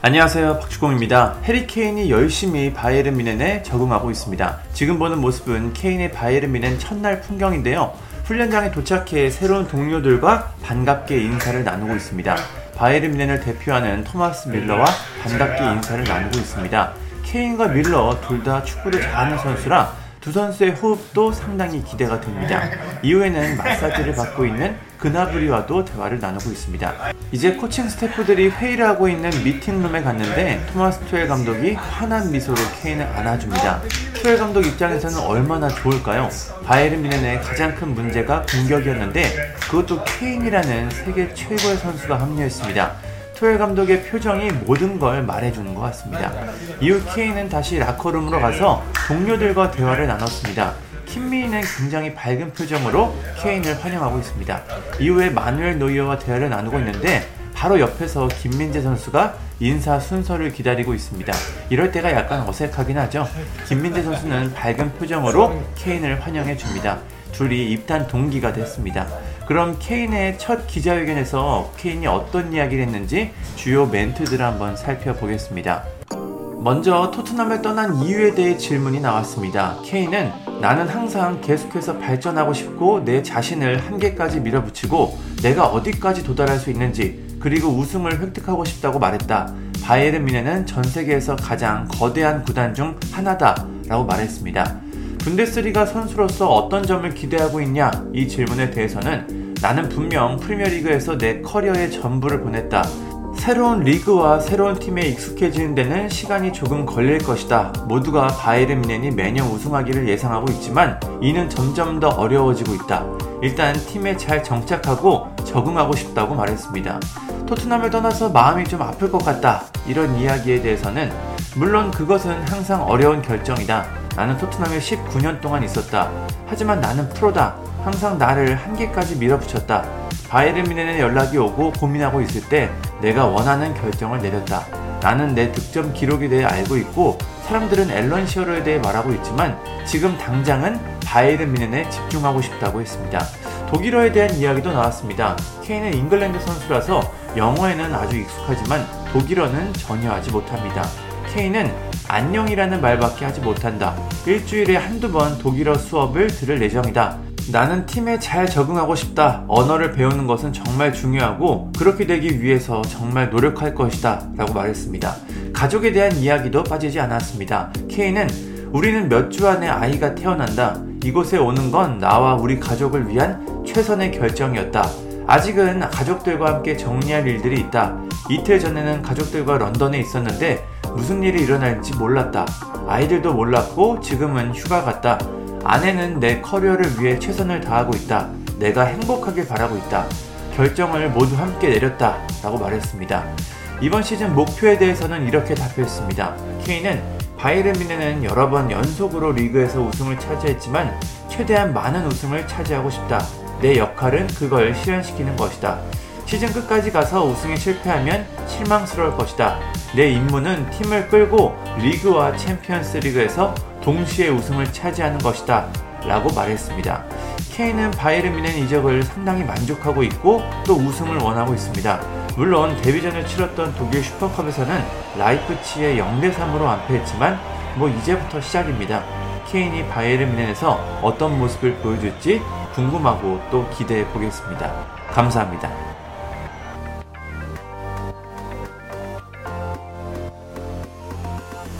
안녕하세요 박주공입니다. 해리 케인이 열심히 바이에른 미넨에 적응하고 있습니다. 지금 보는 모습은 케인의 바이에른 미넨 첫날 풍경인데요. 훈련장에 도착해 새로운 동료들과 반갑게 인사를 나누고 있습니다. 바이에른 미넨을 대표하는 토마스 밀러와 반갑게 인사를 나누고 있습니다. 케인과 밀러 둘 다 축구를 잘하는 선수라 두 선수의 호흡도 상당히 기대가 됩니다. 이후에는 마사지를 받고 있는 그나브리와도 대화를 나누고 있습니다. 이제 코칭 스태프들이 회의를 하고 있는 미팅룸에 갔는데 토마스 투엘 감독이 환한 미소로 케인을 안아줍니다. 투엘 감독 입장에서는 얼마나 좋을까요? 바이에른 뮌헨의 가장 큰 문제가 공격이었는데 그것도 케인이라는 세계 최고의 선수가 합류했습니다. 투엘 감독의 표정이 모든 걸 말해주는 것 같습니다. 이후 케인은 다시 라커룸으로 가서 동료들과 대화를 나눴습니다. 키미히는 굉장히 밝은 표정으로 케인을 환영하고 있습니다. 이후에 마누엘 노이어와 대화를 나누고 있는데 바로 옆에서 김민재 선수가 인사 순서를 기다리고 있습니다. 이럴 때가 약간 어색하긴 하죠. 김민재 선수는 밝은 표정으로 케인을 환영해 줍니다. 둘이 입단 동기가 됐습니다. 그럼 케인의 첫 기자회견에서 케인이 어떤 이야기를 했는지 주요 멘트들을 한번 살펴보겠습니다. 먼저 토트넘을 떠난 이유에 대해 질문이 나왔습니다. 케인은 나는 항상 계속해서 발전하고 싶고 내 자신을 한계까지 밀어붙이고 내가 어디까지 도달할 수 있는지 그리고 우승을 획득하고 싶다고 말했다. 바이에른 미네는 전 세계에서 가장 거대한 구단 중 하나다 라고 말했습니다. 분데스리가 선수로서 어떤 점을 기대하고 있냐 이 질문에 대해서는 나는 분명 프리미어리그에서 내 커리어의 전부를 보냈다. 새로운 리그와 새로운 팀에 익숙해지는 데는 시간이 조금 걸릴 것이다. 모두가 바이에른 미넨이 매년 우승하기를 예상하고 있지만 이는 점점 더 어려워지고 있다. 일단 팀에 잘 정착하고 적응하고 싶다고 말했습니다. 토트넘을 떠나서 마음이 좀 아플 것 같다. 이런 이야기에 대해서는 물론 그것은 항상 어려운 결정이다. 나는 토트넘에 19년 동안 있었다. 하지만 나는 프로다. 항상 나를 한계까지 밀어붙였다. 바이에른 미넨에 연락이 오고 고민하고 있을 때 내가 원하는 결정을 내렸다. 나는 내 득점 기록에 대해 알고 있고 사람들은 앨런 시어러에 대해 말하고 있지만 지금 당장은 바이에른 미넨에 집중하고 싶다고 했습니다. 독일어에 대한 이야기도 나왔습니다. 케인은 잉글랜드 선수라서 영어에는 아주 익숙하지만 독일어는 전혀 하지 못합니다. 케인은 안녕이라는 말밖에 하지 못한다. 일주일에 한두 번 독일어 수업을 들을 예정이다. 나는 팀에 잘 적응하고 싶다. 언어를 배우는 것은 정말 중요하고 그렇게 되기 위해서 정말 노력할 것이다. 라고 말했습니다. 가족에 대한 이야기도 빠지지 않았습니다. 케이는 우리는 몇 주 안에 아이가 태어난다. 이곳에 오는 건 나와 우리 가족을 위한 최선의 결정이었다. 아직은 가족들과 함께 정리할 일들이 있다. 이틀 전에는 가족들과 런던에 있었는데 무슨 일이 일어날지 몰랐다. 아이들도 몰랐고 지금은 휴가 갔다. 아내는 내 커리어를 위해 최선을 다하고 있다. 내가 행복하길 바라고 있다. 결정을 모두 함께 내렸다. 라고 말했습니다. 이번 시즌 목표에 대해서는 이렇게 답했습니다. 케인은 바이에른 뮌헨은 여러 번 연속으로 리그에서 우승을 차지했지만 최대한 많은 우승을 차지하고 싶다. 내 역할은 그걸 실현시키는 것이다. 시즌 끝까지 가서 우승에 실패하면 실망스러울 것이다. 내 임무는 팀을 끌고 리그와 챔피언스 리그에서 동시에 우승을 차지하는 것이다. 라고 말했습니다. 케인은 바이에른 미넨 이적을 상당히 만족하고 있고 또 우승을 원하고 있습니다. 물론 데뷔전을 치렀던 독일 슈퍼컵에서는 라이프치에 0대 3으로 완패했지만 뭐 이제부터 시작입니다. 케인이 바이에른 미넨에서 어떤 모습을 보여줄지 궁금하고 또 기대해 보겠습니다. 감사합니다.